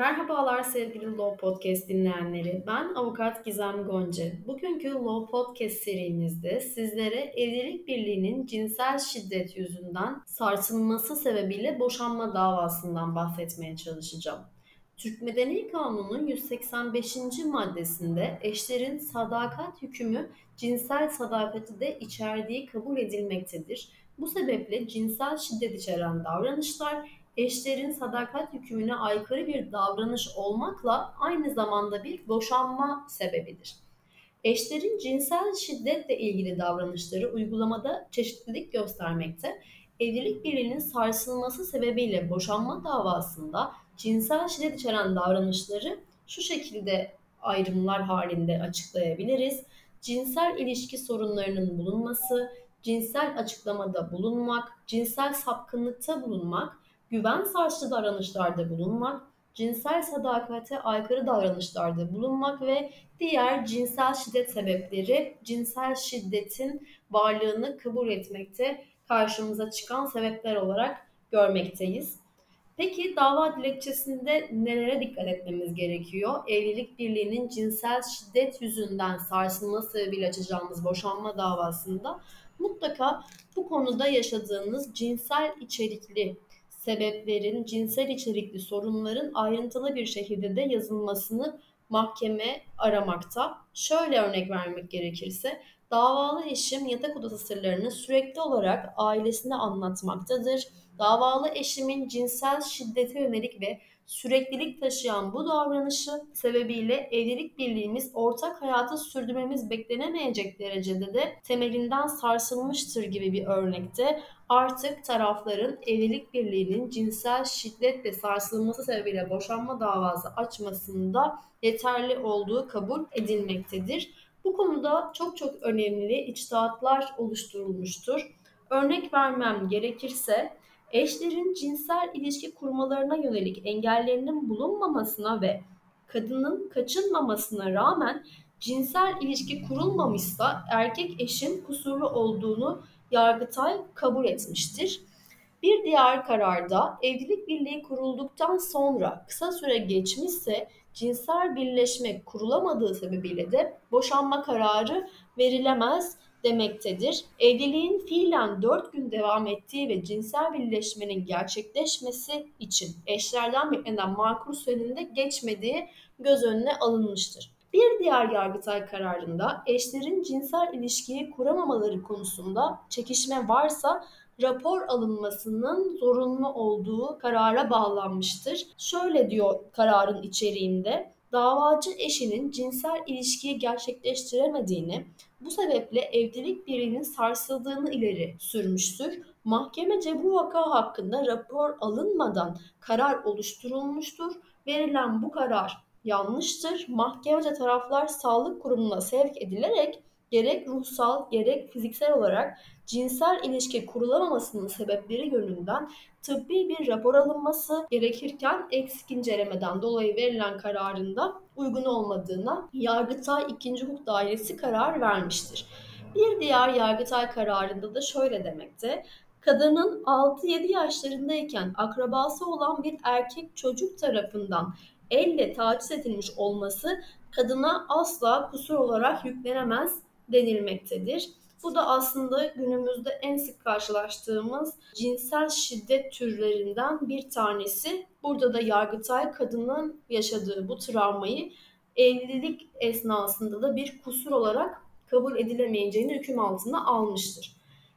Merhabalar sevgili Law Podcast dinleyenleri. Ben avukat Gizem Gonca. Bugünkü Law Podcast serimizde sizlere evlilik birliğinin cinsel şiddet yüzünden sarsılması sebebiyle boşanma davasından bahsetmeye çalışacağım. Türk Medeni Kanunu'nun 185. maddesinde eşlerin sadakat hükmü cinsel sadakati de içerdiği kabul edilmektedir. Bu sebeple cinsel şiddet içeren davranışlar eşlerin sadakat hükmüne aykırı bir davranış olmakla aynı zamanda bir boşanma sebebidir. Eşlerin cinsel şiddetle ilgili davranışları uygulamada çeşitlilik göstermekte. Evlilik birliğinin sarsılması sebebiyle boşanma davasında cinsel şiddet içeren davranışları şu şekilde ayrımlar halinde açıklayabiliriz. Cinsel ilişki sorunlarının bulunması, cinsel açıklamada bulunmak, cinsel sapkınlıkta bulunmak, güven sarsıcı davranışlarda bulunmak, cinsel sadakate aykırı davranışlarda bulunmak ve diğer cinsel şiddet sebepleri cinsel şiddetin varlığını kabul etmekte karşımıza çıkan sebepler olarak görmekteyiz. Peki dava dilekçesinde nelere dikkat etmemiz gerekiyor? Evlilik birliğinin cinsel şiddet yüzünden sarsılması sebebiyle açacağımız boşanma davasında mutlaka bu konuda yaşadığınız cinsel içerikli sebeplerin, cinsel içerikli sorunların ayrıntılı bir şekilde de yazılmasını mahkeme aramakta. Şöyle örnek vermek gerekirse, davalı eşim yatak odası sırlarını sürekli olarak ailesine anlatmaktadır. Davalı eşimin cinsel şiddete yönelik ve süreklilik taşıyan bu davranışı sebebiyle evlilik birliğimiz ortak hayatı sürdürmemiz beklenemeyecek derecede de temelinden sarsılmıştır gibi bir örnekte artık tarafların evlilik birliğinin cinsel şiddetle sarsılması sebebiyle boşanma davası açmasında yeterli olduğu kabul edilmektedir. Bu konuda çok çok önemli içtihatlar oluşturulmuştur. Örnek vermem gerekirse eşlerin cinsel ilişki kurmalarına yönelik engellerinin bulunmamasına ve kadının kaçınmamasına rağmen cinsel ilişki kurulmamışsa erkek eşin kusurlu olduğunu Yargıtay kabul etmiştir. Bir diğer kararda evlilik birliği kurulduktan sonra kısa süre geçmişse cinsel birleşme kurulamadığı sebebiyle de boşanma kararı verilemez demektedir. Evliliğin fiilen 4 gün devam ettiği ve cinsel birleşmenin gerçekleşmesi için eşlerden beklenen makul sürenin de geçmediği göz önüne alınmıştır. Bir diğer Yargıtay kararında eşlerin cinsel ilişkiyi kuramamaları konusunda çekişme varsa rapor alınmasının zorunlu olduğu karara bağlanmıştır. Şöyle diyor kararın içeriğinde davacı eşinin cinsel ilişkiyi gerçekleştiremediğini, bu sebeple evlilik birinin sarsıldığını ileri sürmüştür. Mahkemece bu vaka hakkında rapor alınmadan karar oluşturulmuştur. Verilen bu karar yanlıştır. Mahkemece taraflar sağlık kurumuna sevk edilerek gerek ruhsal gerek fiziksel olarak cinsel ilişki kurulamamasının sebepleri yönünden tıbbi bir rapor alınması gerekirken eksik incelemeden dolayı verilen kararında uygun olmadığına Yargıtay 2. Hukuk Dairesi karar vermiştir. Bir diğer Yargıtay kararında da şöyle demekte. Kadının 6-7 yaşlarındayken akrabası olan bir erkek çocuk tarafından elle taciz edilmiş olması kadına asla kusur olarak yüklenemez denilmektedir. Bu da aslında günümüzde en sık karşılaştığımız cinsel şiddet türlerinden bir tanesi. Burada da Yargıtay kadının yaşadığı bu travmayı evlilik esnasında da bir kusur olarak kabul edilemeyeceğini hüküm altına almıştır.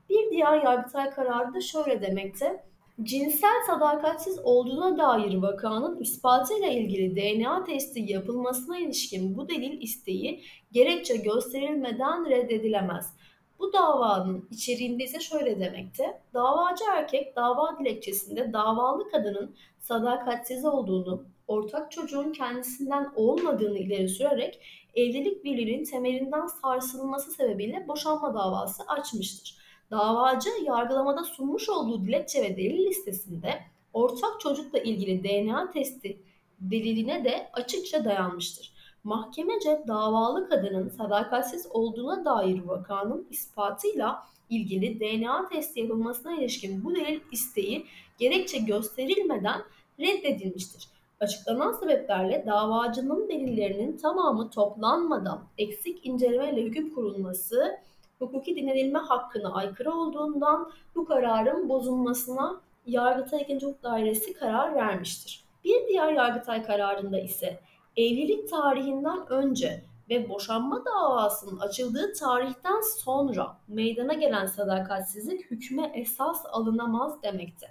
Bir diğer Yargıtay kararı da şöyle demekte cinsel sadakatsiz olduğuna dair vakanın ispatıyla ilgili DNA testi yapılmasına ilişkin bu delil isteği gerekçe gösterilmeden reddedilemez. Bu davanın içeriğinde ise şöyle demekte. Davacı erkek dava dilekçesinde davalı kadının sadakatsiz olduğunu, ortak çocuğun kendisinden olmadığını ileri sürerek evlilik birliğinin temelinden sarsılması sebebiyle boşanma davası açmıştır. Davacı yargılamada sunmuş olduğu dilekçe ve delil listesinde ortak çocukla ilgili DNA testi deliline de açıkça dayanmıştır. Mahkemece davalı kadının sadakatsiz olduğuna dair vakanın ispatıyla ilgili DNA testi yapılmasına ilişkin bu delil isteği gerekçe gösterilmeden reddedilmiştir. Açıklanan sebeplerle davacının delillerinin tamamı toplanmadan eksik incelemeyle hüküm kurulması hukuki dinlenilme hakkına aykırı olduğundan bu kararın bozulmasına Yargıtay 2. Hukuk Dairesi karar vermiştir. Bir diğer Yargıtay kararında ise evlilik tarihinden önce ve boşanma davasının açıldığı tarihten sonra meydana gelen sadakatsizlik hükme esas alınamaz demekte.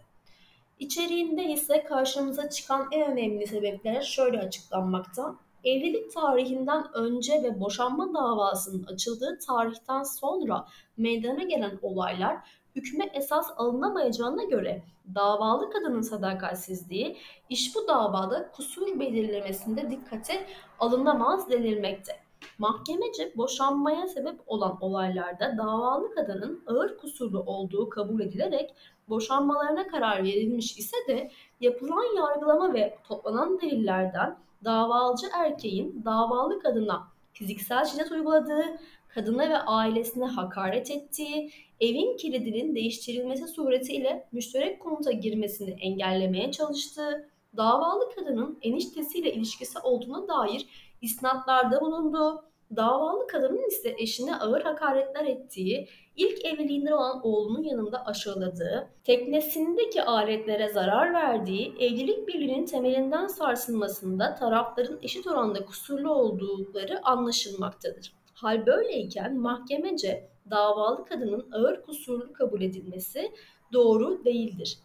İçeriğinde ise karşımıza çıkan en önemli sebepler şöyle açıklanmakta. Evlilik tarihinden önce ve boşanma davasının açıldığı tarihten sonra meydana gelen olaylar hükme esas alınamayacağına göre davalı kadının sadakatsizliği iş bu davada kusur belirlemesinde dikkate alınamaz denilmekte. Mahkemece boşanmaya sebep olan olaylarda davalı kadının ağır kusurlu olduğu kabul edilerek boşanmalarına karar verilmiş ise de yapılan yargılama ve toplanan delillerden davalıcı erkeğin davalı kadına fiziksel şiddet uyguladığı, kadına ve ailesine hakaret ettiği, evin kilidinin değiştirilmesi suretiyle müşterek konuta girmesini engellemeye çalıştığı, davalı kadının eniştesiyle ilişkisi olduğuna dair isnatlarda bulunduğu, davalı kadının ise eşine ağır hakaretler ettiği, ilk evliliğinde olan oğlunun yanında aşağıladığı, teknesindeki aletlere zarar verdiği, evlilik birliğinin temelinden sarsılmasında tarafların eşit oranda kusurlu oldukları anlaşılmaktadır. Hal böyleyken mahkemece davalı kadının ağır kusurlu kabul edilmesi doğru değildir.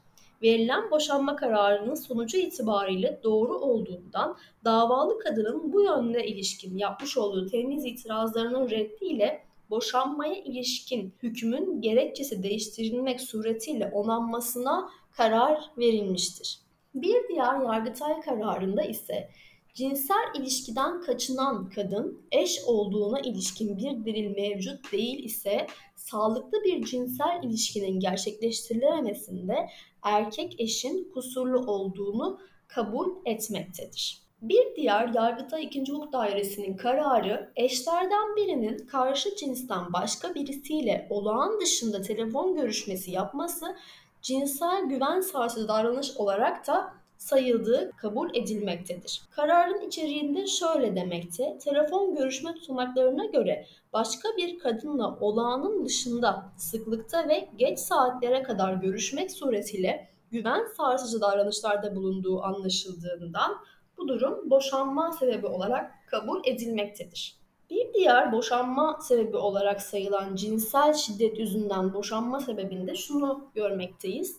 Verilen boşanma kararının sonucu itibariyle doğru olduğundan davalı kadının bu yönde ilişkin yapmış olduğu temiz itirazlarının reddiyle boşanmaya ilişkin hükmün gerekçesi değiştirilmek suretiyle onanmasına karar verilmiştir. Bir diğer Yargıtay kararında ise cinsel ilişkiden kaçınan kadın eş olduğuna ilişkin bir delil mevcut değil ise sağlıklı bir cinsel ilişkinin gerçekleştirilememesinde erkek eşin kusurlu olduğunu kabul etmektedir. Bir diğer Yargıtay 2. Hukuk Dairesi'nin kararı eşlerden birinin karşı cinsten başka birisiyle olağan dışında telefon görüşmesi yapması cinsel güven sarsıcı davranış olarak da sayıldığı kabul edilmektedir. Kararın içeriğinde şöyle demekte, telefon görüşme tutanaklarına göre başka bir kadınla olağanın dışında sıklıkta ve geç saatlere kadar görüşmek suretiyle güven sarsıcı davranışlarda bulunduğu anlaşıldığından bu durum boşanma sebebi olarak kabul edilmektedir. Bir diğer boşanma sebebi olarak sayılan cinsel şiddet yüzünden boşanma sebebinde şunu görmekteyiz.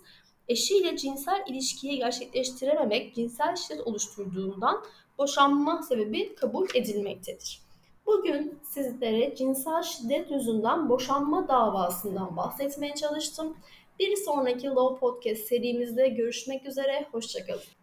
Eşiyle cinsel ilişkiyi gerçekleştirememek cinsel şiddet oluşturduğundan boşanma sebebi kabul edilmektedir. Bugün sizlere cinsel şiddet yüzünden boşanma davasından bahsetmeye çalıştım. Bir sonraki Law Podcast serimizde görüşmek üzere, hoşçakalın.